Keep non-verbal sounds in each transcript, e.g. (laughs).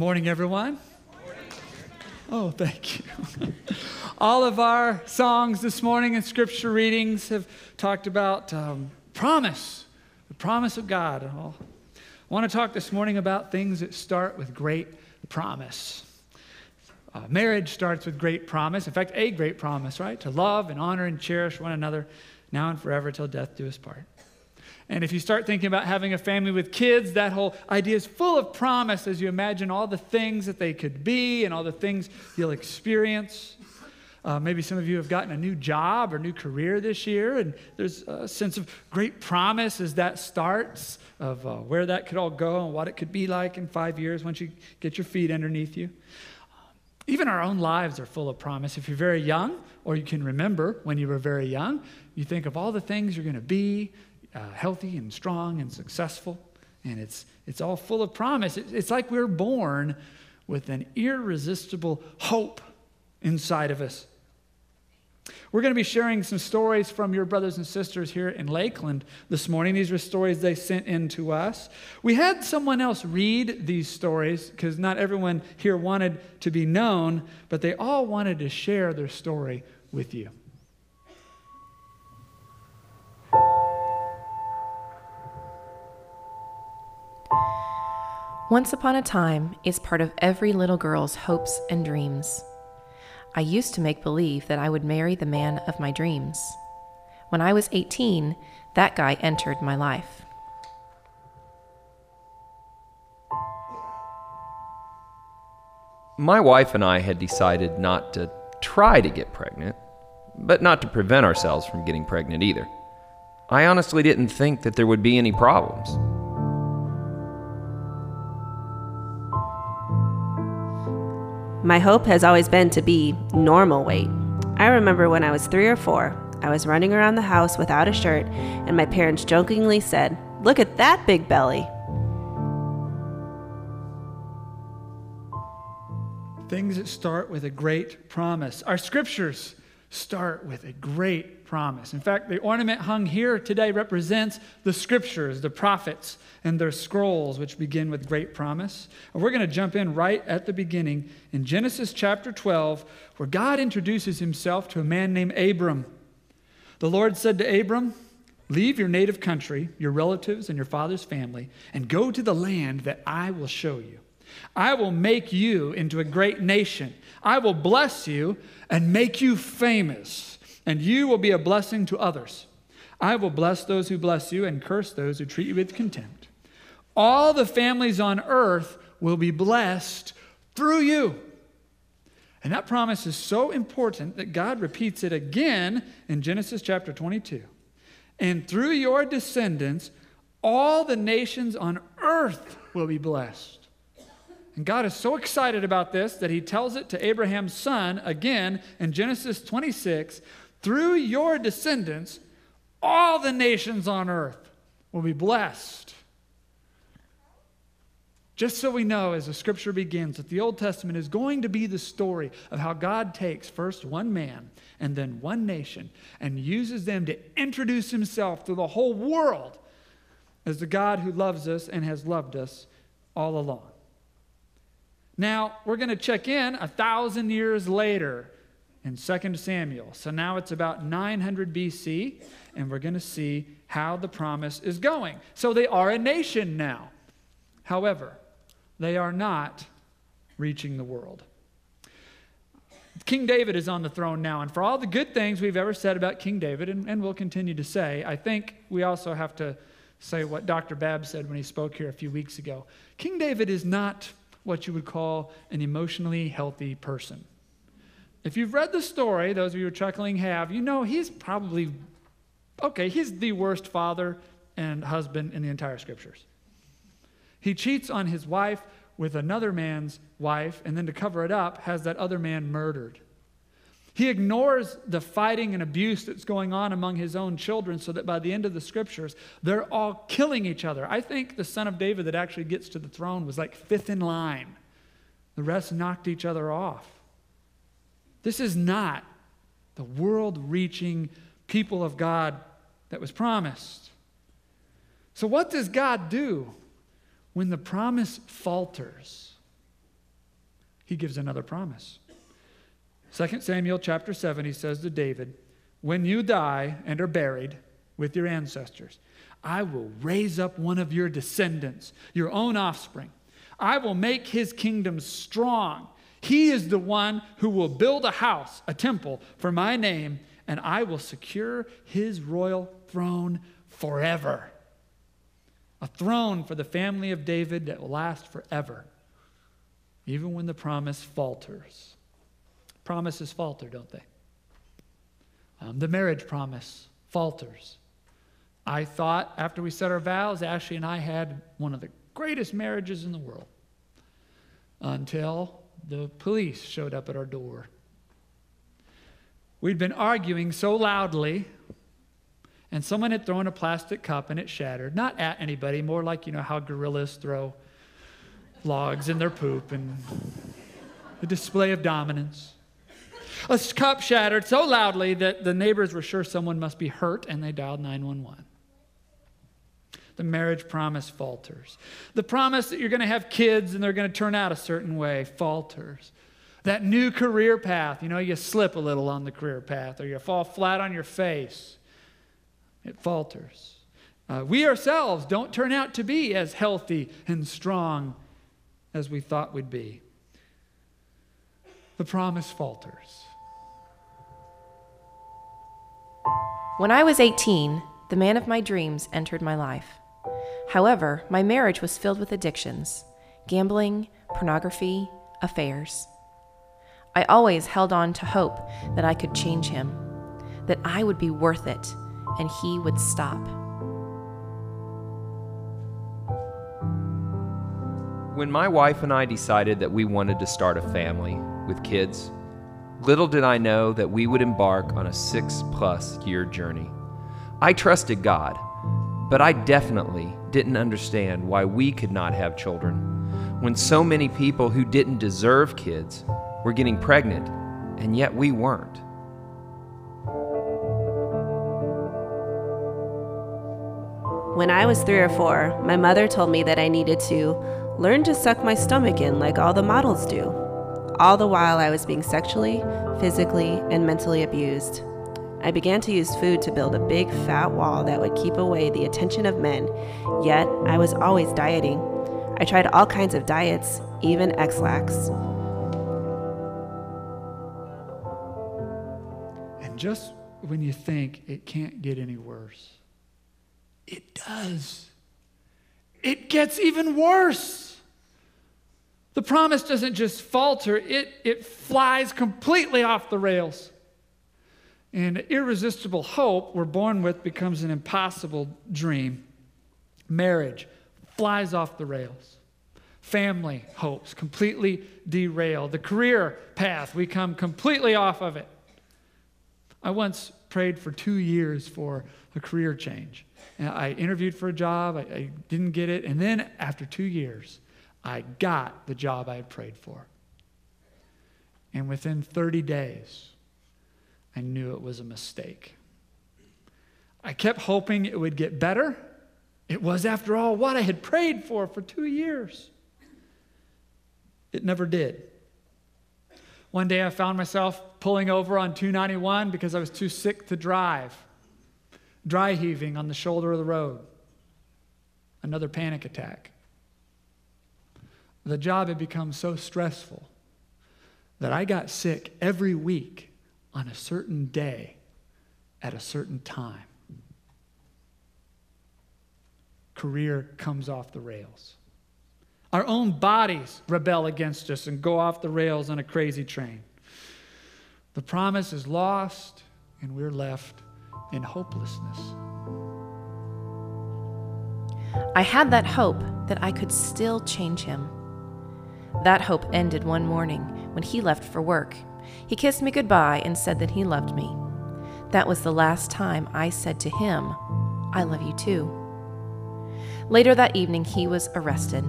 Morning, everyone. Oh, thank you. (laughs) All of our songs this morning and scripture readings have talked about um, promise, the promise of God. I want to talk this morning about things that start with great promise. Uh, marriage starts with great promise. In fact, a great promise, right? To love and honor and cherish one another now and forever till death do us part. And if you start thinking about having a family with kids, that whole idea is full of promise as you imagine all the things that they could be and all the things you'll experience. Uh, maybe some of you have gotten a new job or new career this year, and there's a sense of great promise as that starts of uh, where that could all go and what it could be like in five years once you get your feet underneath you. Even our own lives are full of promise. If you're very young, or you can remember when you were very young, you think of all the things you're going to be, uh, healthy and strong and successful. And it's, it's all full of promise. It, it's like we're born with an irresistible hope inside of us. We're going to be sharing some stories from your brothers and sisters here in Lakeland this morning. These were stories they sent in to us. We had someone else read these stories because not everyone here wanted to be known, but they all wanted to share their story with you. Once Upon a Time is part of every little girl's hopes and dreams. I used to make believe that I would marry the man of my dreams. When I was 18, that guy entered my life. My wife and I had decided not to try to get pregnant, but not to prevent ourselves from getting pregnant either. I honestly didn't think that there would be any problems. My hope has always been to be normal weight. I remember when I was three or four, I was running around the house without a shirt, and my parents jokingly said, Look at that big belly. Things that start with a great promise. Our scriptures start with a great promise. In fact, the ornament hung here today represents the scriptures, the prophets, and their scrolls, which begin with great promise. And we're going to jump in right at the beginning in Genesis chapter 12, where God introduces himself to a man named Abram. The Lord said to Abram, Leave your native country, your relatives, and your father's family, and go to the land that I will show you. I will make you into a great nation. I will bless you and make you famous, and you will be a blessing to others. I will bless those who bless you and curse those who treat you with contempt. All the families on earth will be blessed through you. And that promise is so important that God repeats it again in Genesis chapter 22. And through your descendants, all the nations on earth will be blessed. And God is so excited about this that he tells it to Abraham's son again in Genesis 26 through your descendants, all the nations on earth will be blessed. Just so we know, as the scripture begins, that the Old Testament is going to be the story of how God takes first one man and then one nation and uses them to introduce himself to the whole world as the God who loves us and has loved us all along. Now, we're going to check in a thousand years later in 2 Samuel. So now it's about 900 BC, and we're going to see how the promise is going. So they are a nation now. However, they are not reaching the world. King David is on the throne now, and for all the good things we've ever said about King David, and, and will continue to say, I think we also have to say what Dr. Babb said when he spoke here a few weeks ago. King David is not what you would call an emotionally healthy person. If you've read the story, those of you who are chuckling have, you know he's probably, okay, he's the worst father and husband in the entire scriptures. He cheats on his wife with another man's wife, and then to cover it up, has that other man murdered. He ignores the fighting and abuse that's going on among his own children so that by the end of the scriptures, they're all killing each other. I think the son of David that actually gets to the throne was like fifth in line. The rest knocked each other off. This is not the world reaching people of God that was promised. So, what does God do when the promise falters? he gives another promise. 2 Samuel chapter 7, he says to David, When you die and are buried with your ancestors, I will raise up one of your descendants, your own offspring. I will make his kingdom strong. He is the one who will build a house, a temple for my name, and I will secure his royal throne forever. A throne for the family of David that will last forever, even when the promise falters. Promises falter, don't they? Um, the marriage promise falters. I thought after we said our vows, Ashley and I had one of the greatest marriages in the world until the police showed up at our door. We'd been arguing so loudly, and someone had thrown a plastic cup and it shattered. Not at anybody, more like, you know, how gorillas throw logs in their poop and a display of dominance. A cup shattered so loudly that the neighbors were sure someone must be hurt and they dialed 911 the marriage promise falters. The promise that you're going to have kids and they're going to turn out a certain way falters. That new career path, you know, you slip a little on the career path or you fall flat on your face, it falters. Uh, we ourselves don't turn out to be as healthy and strong as we thought we'd be. The promise falters. When I was 18, the man of my dreams entered my life. However, my marriage was filled with addictions gambling, pornography, affairs. I always held on to hope that I could change him, that I would be worth it, and he would stop. When my wife and I decided that we wanted to start a family with kids, little did I know that we would embark on a six plus year journey. I trusted God but I definitely didn't understand why we could not have children when so many people who didn't deserve kids were getting pregnant, and yet we weren't. When I was three or four, my mother told me that I needed to learn to suck my stomach in like all the models do, all the while I was being sexually, physically, and mentally abused. I began to use food to build a big fat wall that would keep away the attention of men, yet I was always dieting. I tried all kinds of diets, even Ex-Lax. And just when you think it can't get any worse, it does. It gets even worse. The promise doesn't just falter, it, it flies completely off the rails. And irresistible hope we're born with becomes an impossible dream. Marriage flies off the rails. Family hopes completely derail. The career path, we come completely off of it. I once prayed for two years for a career change. I interviewed for a job, I, I didn't get it. And then after two years, I got the job I had prayed for. And within 30 days, I knew it was a mistake. I kept hoping it would get better. It was, after all, what I had prayed for for two years. It never did. One day I found myself pulling over on 291 because I was too sick to drive, dry heaving on the shoulder of the road. Another panic attack. The job had become so stressful that I got sick every week on a certain day at a certain time. Career comes off the rails. Our own bodies rebel against us and go off the rails on a crazy train. The promise is lost, and we're left in hopelessness. I had that hope that I could still change him. That hope ended one morning when he left for work he kissed me goodbye and said that he loved me. That was the last time I said to him, I love you too. Later that evening, he was arrested.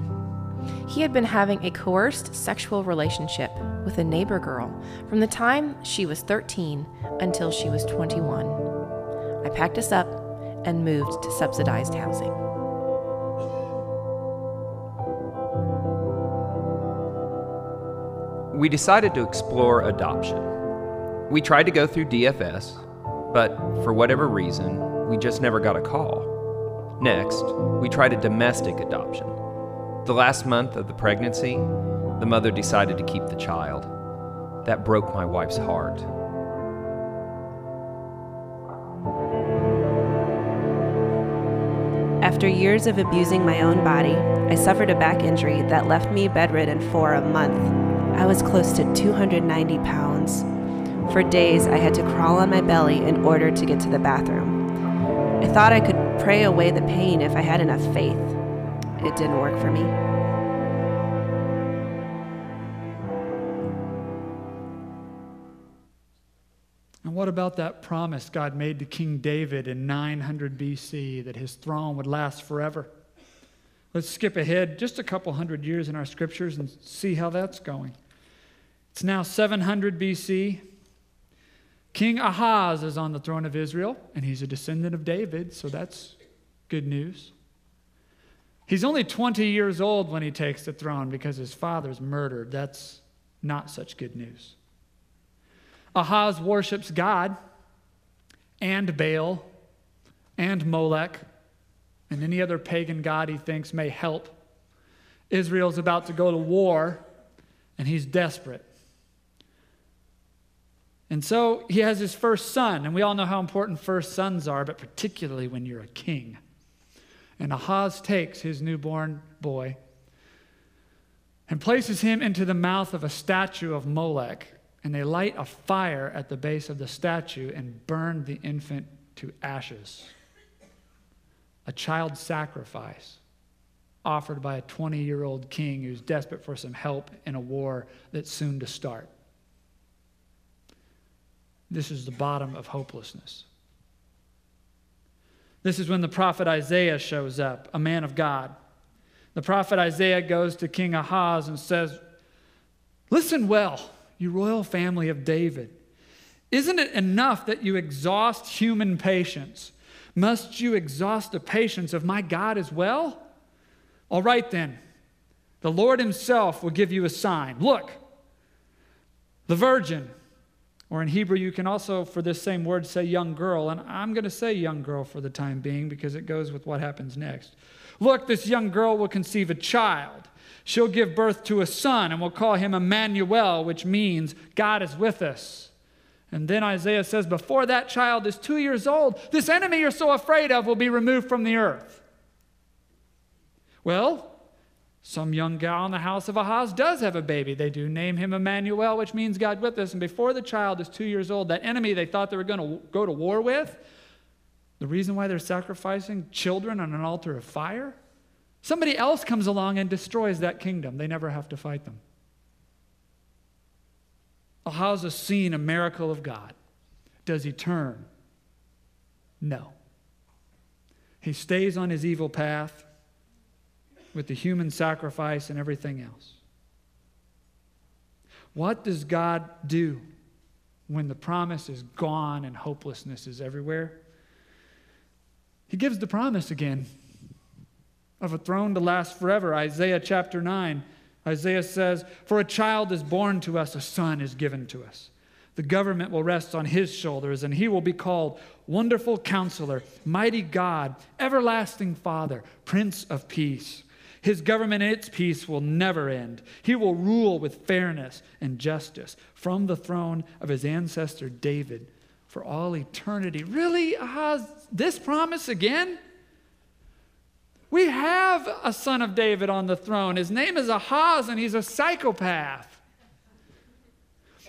He had been having a coerced sexual relationship with a neighbor girl from the time she was 13 until she was 21. I packed us up and moved to subsidized housing. We decided to explore adoption. We tried to go through DFS, but for whatever reason, we just never got a call. Next, we tried a domestic adoption. The last month of the pregnancy, the mother decided to keep the child. That broke my wife's heart. After years of abusing my own body, I suffered a back injury that left me bedridden for a month. I was close to 290 pounds. For days, I had to crawl on my belly in order to get to the bathroom. I thought I could pray away the pain if I had enough faith. It didn't work for me. And what about that promise God made to King David in 900 BC that his throne would last forever? Let's skip ahead just a couple hundred years in our scriptures and see how that's going. It's now 700 BC. King Ahaz is on the throne of Israel, and he's a descendant of David, so that's good news. He's only 20 years old when he takes the throne because his father's murdered. That's not such good news. Ahaz worships God and Baal and Molech and any other pagan god he thinks may help. Israel's about to go to war, and he's desperate. And so he has his first son, and we all know how important first sons are, but particularly when you're a king. And Ahaz takes his newborn boy and places him into the mouth of a statue of Molech, and they light a fire at the base of the statue and burn the infant to ashes. A child sacrifice offered by a 20 year old king who's desperate for some help in a war that's soon to start. This is the bottom of hopelessness. This is when the prophet Isaiah shows up, a man of God. The prophet Isaiah goes to King Ahaz and says, Listen well you royal family of David. Isn't it enough that you exhaust human patience? Must you exhaust the patience of my God as well? All right, then. The Lord Himself will give you a sign. Look, the virgin, or in Hebrew, you can also, for this same word, say young girl. And I'm going to say young girl for the time being because it goes with what happens next. Look, this young girl will conceive a child She'll give birth to a son, and we'll call him Emmanuel, which means God is with us. And then Isaiah says, Before that child is two years old, this enemy you're so afraid of will be removed from the earth. Well, some young gal in the house of Ahaz does have a baby. They do name him Emmanuel, which means God with us. And before the child is two years old, that enemy they thought they were going to go to war with, the reason why they're sacrificing children on an altar of fire, Somebody else comes along and destroys that kingdom. They never have to fight them. Ahaz has seen a miracle of God. Does he turn? No. He stays on his evil path with the human sacrifice and everything else. What does God do when the promise is gone and hopelessness is everywhere? He gives the promise again of a throne to last forever. Isaiah chapter 9. Isaiah says, For a child is born to us, a son is given to us. The government will rest on his shoulders, and he will be called Wonderful Counselor, Mighty God, Everlasting Father, Prince of Peace. His government and its peace will never end. He will rule with fairness and justice from the throne of his ancestor David for all eternity. Really? Ahaz, this promise again? We have a son of David on the throne. His name is Ahaz, and he's a psychopath.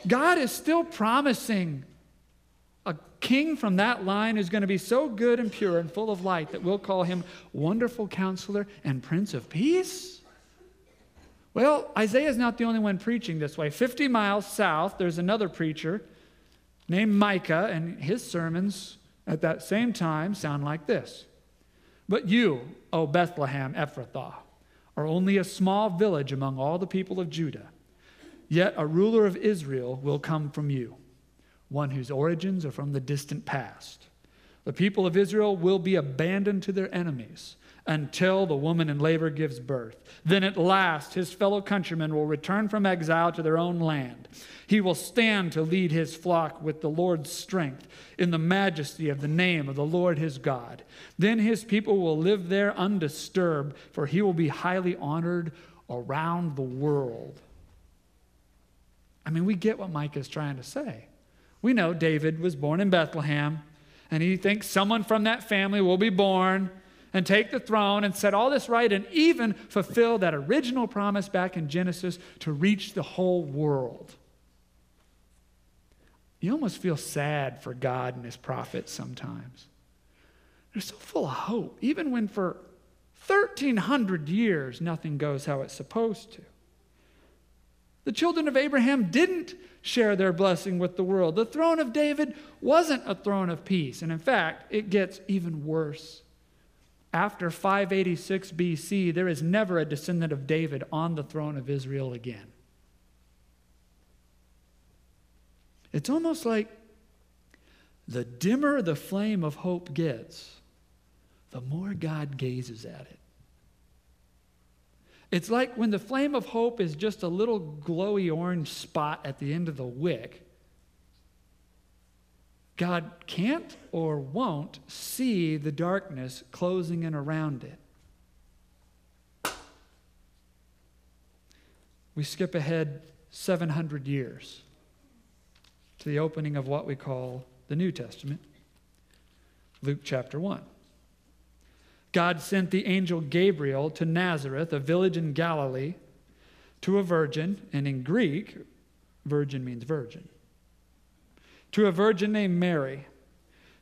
God is still promising a king from that line who's going to be so good and pure and full of light that we'll call him Wonderful Counselor and Prince of Peace. Well, Isaiah is not the only one preaching this way. 50 miles south, there's another preacher named Micah, and his sermons at that same time sound like this But you, O Bethlehem Ephrathah, are only a small village among all the people of Judah. Yet a ruler of Israel will come from you, one whose origins are from the distant past. The people of Israel will be abandoned to their enemies, until the woman in labor gives birth. Then at last his fellow countrymen will return from exile to their own land. He will stand to lead his flock with the Lord's strength in the majesty of the name of the Lord his God. Then his people will live there undisturbed, for he will be highly honored around the world. I mean, we get what Micah is trying to say. We know David was born in Bethlehem, and he thinks someone from that family will be born and take the throne and set all this right and even fulfill that original promise back in Genesis to reach the whole world. You almost feel sad for God and his prophets sometimes. They're so full of hope, even when for 1,300 years nothing goes how it's supposed to. The children of Abraham didn't share their blessing with the world. The throne of David wasn't a throne of peace. And in fact, it gets even worse. After 586 BC, there is never a descendant of David on the throne of Israel again. It's almost like the dimmer the flame of hope gets, the more God gazes at it. It's like when the flame of hope is just a little glowy orange spot at the end of the wick. God can't or won't see the darkness closing in around it. We skip ahead 700 years to the opening of what we call the New Testament, Luke chapter 1. God sent the angel Gabriel to Nazareth, a village in Galilee, to a virgin, and in Greek, virgin means virgin to a virgin named Mary.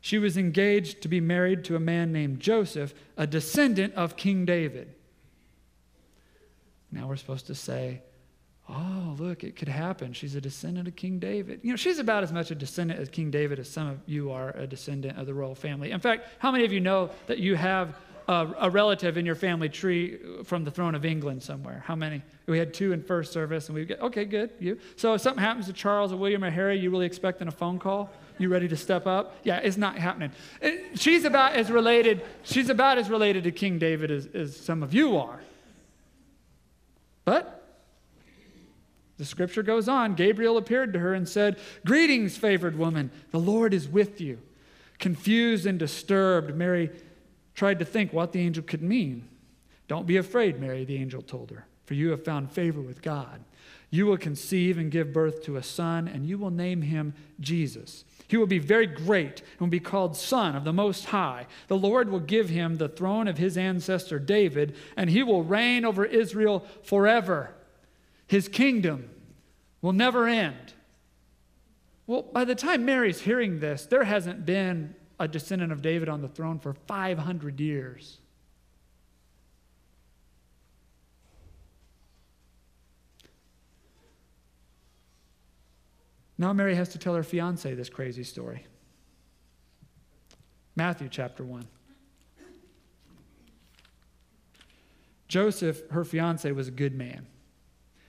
She was engaged to be married to a man named Joseph, a descendant of King David. Now we're supposed to say, oh, look, it could happen. She's a descendant of King David. You know, she's about as much a descendant of King David as some of you are a descendant of the royal family. In fact, how many of you know that you have a, a, relative in your family tree from the throne of England somewhere. How many? We had two in first service, and we get okay, good. You. So if something happens to Charles or William or Harry, you really expecting a phone call? You ready to step up? Yeah, it's not happening. It, she's about as related. She's about as related to King David as, as some of you are. But the scripture goes on. Gabriel appeared to her and said, "Greetings, favored woman. The Lord is with you." Confused and disturbed, Mary tried to think what the angel could mean. Don't be afraid, Mary, the angel told her, for you have found favor with God. You will conceive and give birth to a son, and you will name him Jesus. He will be very great and will be called Son of the Most High. The Lord will give him the throne of his ancestor David, and he will reign over Israel forever. His kingdom will never end. Well, by the time Mary's hearing this, there hasn't been a descendant of David on the throne for 500 years. Now Mary has to tell her fiance this crazy story. Matthew chapter 1. Joseph, her fiance, was a good man.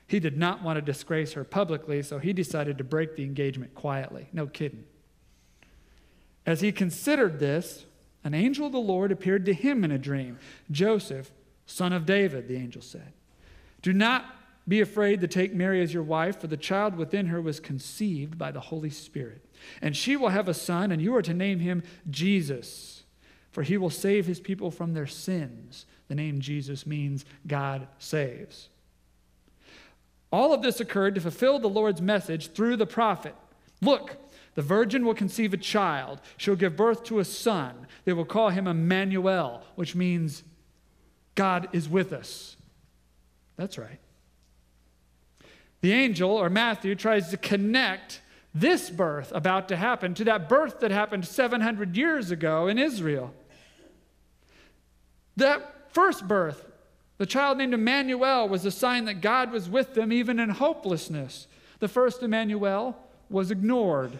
He did not want to disgrace her publicly, so he decided to break the engagement quietly. No kidding. As he considered this, an angel of the Lord appeared to him in a dream. Joseph, son of David, the angel said, Do not be afraid to take Mary as your wife, for the child within her was conceived by the Holy Spirit. And she will have a son, and you are to name him Jesus, for he will save his people from their sins. The name Jesus means God saves. All of this occurred to fulfill the Lord's message through the prophet. Look, the virgin will conceive a child. She'll give birth to a son. They will call him Emmanuel, which means God is with us. That's right. The angel, or Matthew, tries to connect this birth about to happen to that birth that happened 700 years ago in Israel. That first birth, the child named Emmanuel, was a sign that God was with them even in hopelessness. The first Emmanuel was ignored.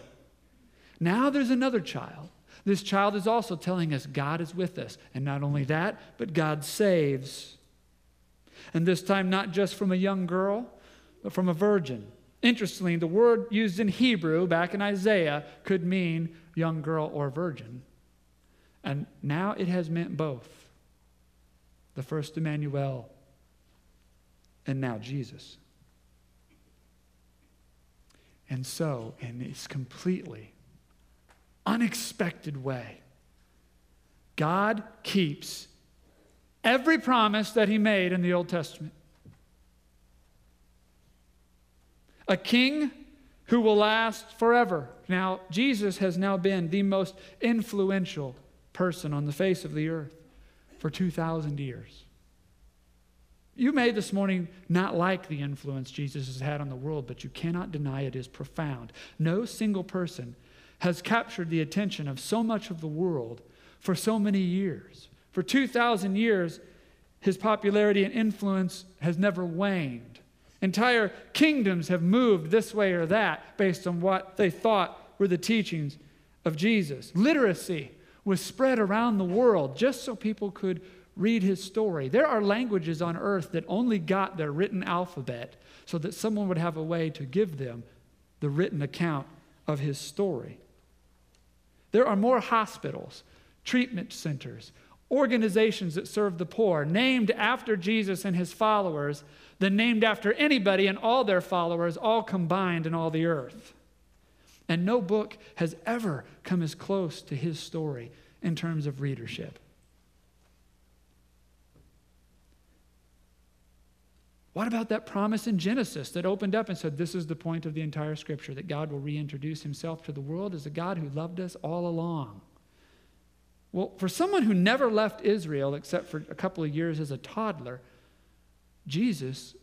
Now there's another child. This child is also telling us God is with us. And not only that, but God saves. And this time, not just from a young girl, but from a virgin. Interestingly, the word used in Hebrew back in Isaiah could mean young girl or virgin. And now it has meant both. the first Emmanuel, and now Jesus. And so, and it's completely unexpected way, God keeps every promise that He made in the Old Testament. A king who will last forever. Now, Jesus has now been the most influential person on the face of the earth for 2,000 years. You may this morning not like the influence Jesus has had on the world, but you cannot deny it is profound. No single person has captured the attention of so much of the world for so many years. For 2,000 years, his popularity and influence has never waned. Entire kingdoms have moved this way or that based on what they thought were the teachings of Jesus. Literacy was spread around the world just so people could read his story. There are languages on earth that only got their written alphabet so that someone would have a way to give them the written account of his story. There are more hospitals, treatment centers, organizations that serve the poor, named after Jesus and his followers, than named after anybody and all their followers, all combined in all the earth. And no book has ever come as close to his story in terms of readership. What about that promise in Genesis that opened up and said, This is the point of the entire scripture, that God will reintroduce himself to the world as a God who loved us all along? Well, for someone who never left Israel except for a couple of years as a toddler, Jesus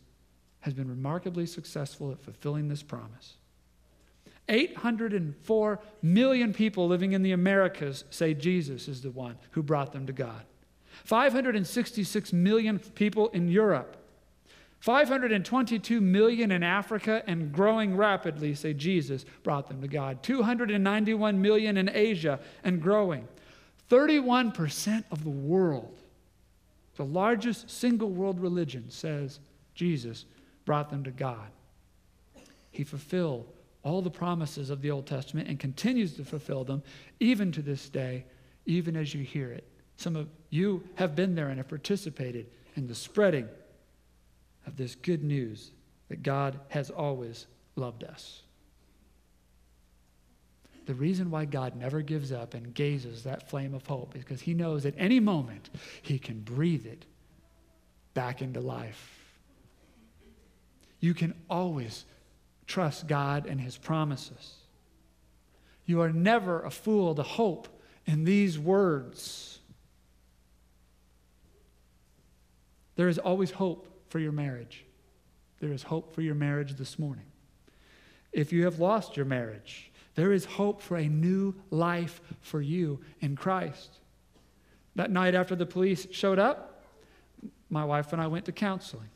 has been remarkably successful at fulfilling this promise. 804 million people living in the Americas say Jesus is the one who brought them to God. 566 million people in Europe 522 million in Africa and growing rapidly say Jesus brought them to God. 291 million in Asia and growing. 31% of the world, the largest single world religion, says Jesus brought them to God. He fulfilled all the promises of the Old Testament and continues to fulfill them even to this day, even as you hear it. Some of you have been there and have participated in the spreading of this good news that God has always loved us. The reason why God never gives up and gazes that flame of hope is because he knows at any moment he can breathe it back into life. You can always trust God and his promises. You are never a fool to hope in these words. There is always hope for your marriage. There is hope for your marriage this morning. If you have lost your marriage, there is hope for a new life for you in Christ. That night after the police showed up, my wife and I went to counseling.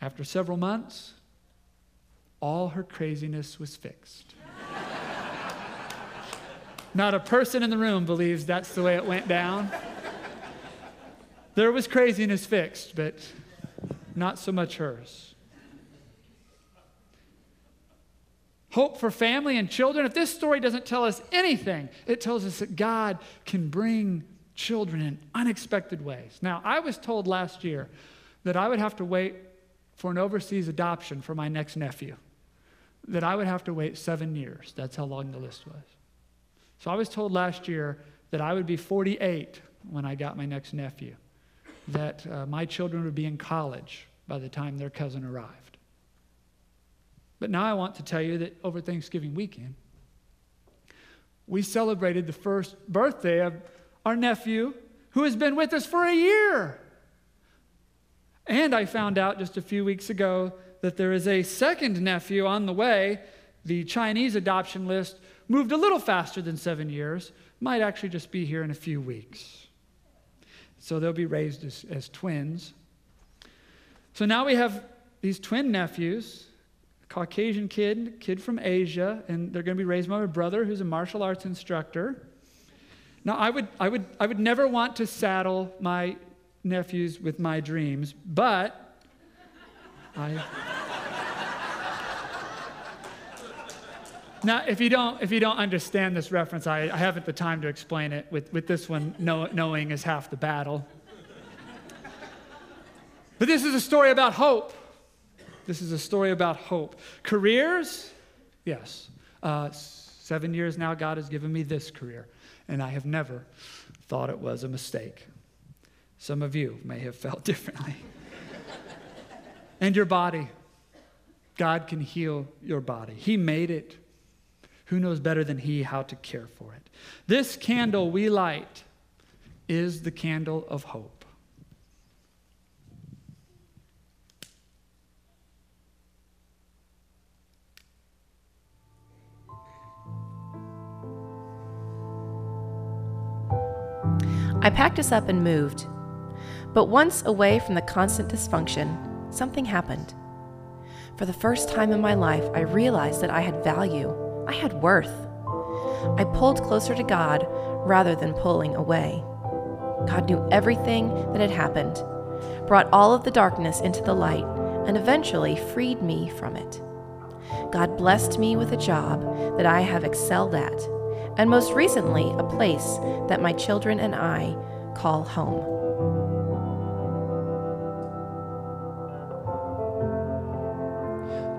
After several months, all her craziness was fixed. (laughs) Not a person in the room believes that's the way it went down. There was craziness fixed, but not so much hers. Hope for family and children. If this story doesn't tell us anything, it tells us that God can bring children in unexpected ways. Now, I was told last year that I would have to wait for an overseas adoption for my next nephew, that I would have to wait seven years. That's how long the list was. So I was told last year that I would be 48 when I got my next nephew that uh, my children would be in college by the time their cousin arrived. But now I want to tell you that over Thanksgiving weekend, we celebrated the first birthday of our nephew who has been with us for a year. And I found out just a few weeks ago that there is a second nephew on the way. The Chinese adoption list moved a little faster than seven years, might actually just be here in a few weeks. So they'll be raised as, as twins. So now we have these twin nephews, Caucasian kid, kid from Asia, and they're going to be raised by my brother, who's a martial arts instructor. Now, I would, I would, I would never want to saddle my nephews with my dreams, but I. Now, if you don't, if you don't understand this reference, I, I haven't the time to explain it. With, with this one, know, knowing is half the battle. But this is a story about hope. This is a story about hope. Careers? Yes. Uh, seven years now, God has given me this career, and I have never thought it was a mistake. Some of you may have felt (laughs) differently. and your body. God can heal your body. He made it. Who knows better than He how to care for it? This candle we light is the candle of hope. I packed us up and moved. But once away from the constant dysfunction, something happened. For the first time in my life, I realized that I had value, I had worth. I pulled closer to God rather than pulling away. God knew everything that had happened, brought all of the darkness into the light, and eventually freed me from it. God blessed me with a job that I have excelled at, and most recently, a place that my children and I call home.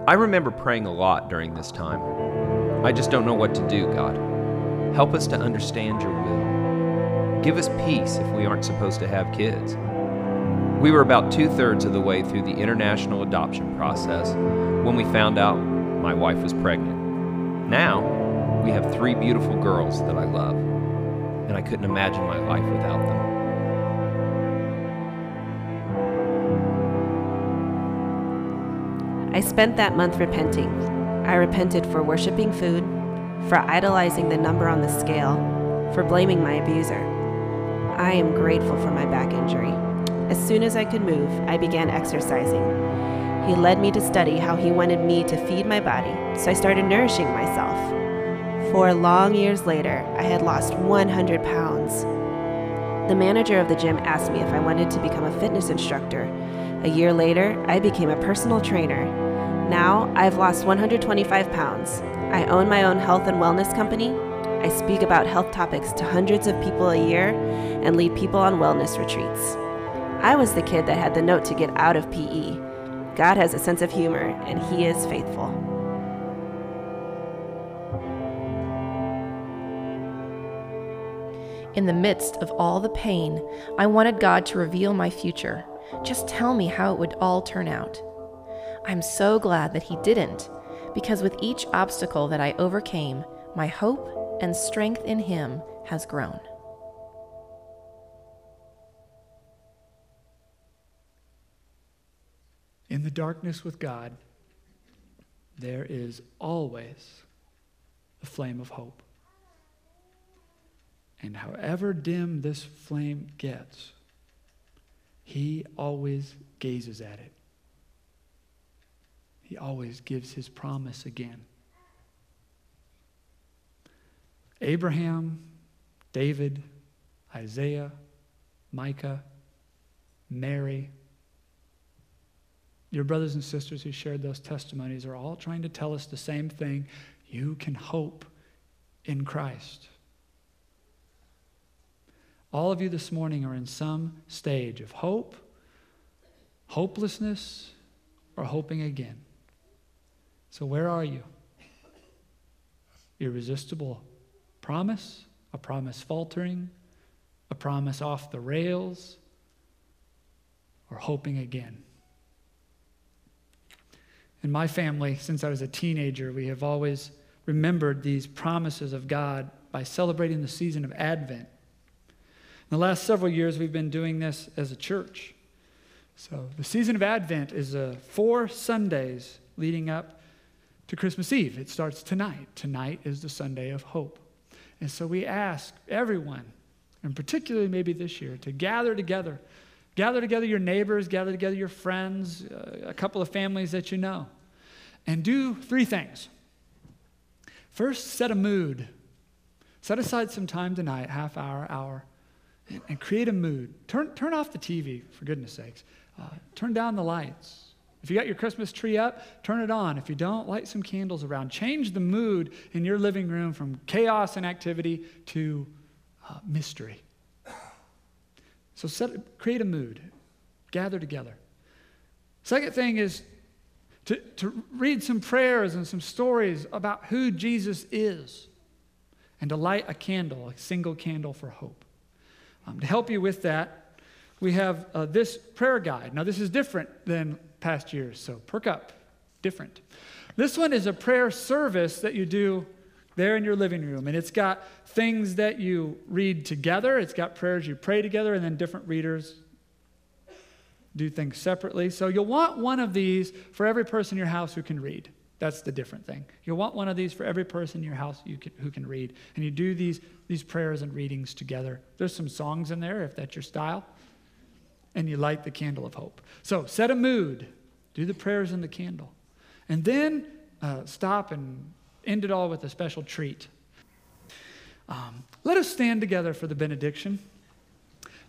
I remember praying a lot during this time. I just don't know what to do, God. Help us to understand your will. Give us peace if we aren't supposed to have kids. We were about two thirds of the way through the international adoption process when we found out my wife was pregnant. Now, we have three beautiful girls that I love, and I couldn't imagine my life without them. I spent that month repenting. I repented for worshiping food, for idolizing the number on the scale, for blaming my abuser. I am grateful for my back injury. As soon as I could move, I began exercising. He led me to study how he wanted me to feed my body, so I started nourishing myself. Four long years later, I had lost 100 pounds. The manager of the gym asked me if I wanted to become a fitness instructor. A year later, I became a personal trainer now I've lost 125 pounds. I own my own health and wellness company. I speak about health topics to hundreds of people a year and lead people on wellness retreats. I was the kid that had the note to get out of PE. God has a sense of humor, and He is faithful. In the midst of all the pain, I wanted God to reveal my future. Just tell me how it would all turn out. I'm so glad that He didn't, because with each obstacle that I overcame, my hope and strength in Him has grown. In the darkness with God, there is always a flame of hope. And however dim this flame gets, He always gazes at it he always gives his promise again. Abraham, David, Isaiah, Micah, Mary, your brothers and sisters who shared those testimonies are all trying to tell us the same thing. You can hope in Christ. All of you this morning are in some stage of hope, hopelessness, or hoping again. So, where are you? Irresistible promise, a promise faltering, a promise off the rails, or hoping again? In my family, since I was a teenager, we have always remembered these promises of God by celebrating the season of Advent. In the last several years, we've been doing this as a church. So, the season of Advent is uh, four Sundays leading up to Christmas Eve. It starts tonight. Tonight is the Sunday of hope. And so we ask everyone, and particularly maybe this year, to gather together. Gather together your neighbors, gather together your friends, uh, a couple of families that you know, and do three things. First, set a mood. Set aside some time tonight, half hour, hour, and, create a mood. Turn, turn off the TV, for goodness sakes. Uh, turn down the lights. If you got your Christmas tree up, turn it on. If you don't, light some candles around. Change the mood in your living room from chaos and activity to uh, mystery. So set, create a mood. Gather together. Second thing is to, to read some prayers and some stories about who Jesus is and to light a candle, a single candle for hope. Um, to help you with that, we have uh, this prayer guide. Now, this is different than past years, so perk up. Different. This one is a prayer service that you do there in your living room, and it's got things that you read together, it's got prayers you pray together, and then different readers do things separately. So you'll want one of these for every person in your house who can read. That's the different thing. You'll want one of these for every person in your house can, who can read. And you do these, these prayers and readings together. There's some songs in there if that's your style. And you light the candle of hope. So set a mood, do the prayers and the candle. And then uh, stop and end it all with a special treat. Um, let us stand together for the benediction.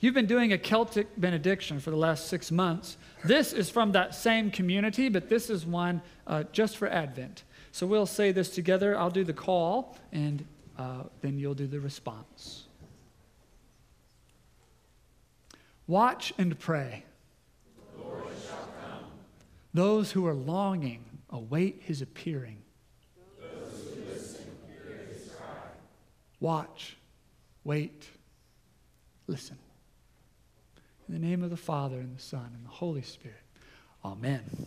You've been doing a Celtic benediction for the last six months. This is from that same community, but this is one uh, just for Advent. So we'll say this together. I'll do the call, and uh, then you'll do the response. Watch and pray. Those who are longing await his appearing. Watch, wait, listen. In the name of the Father, and the Son, and the Holy Spirit. Amen.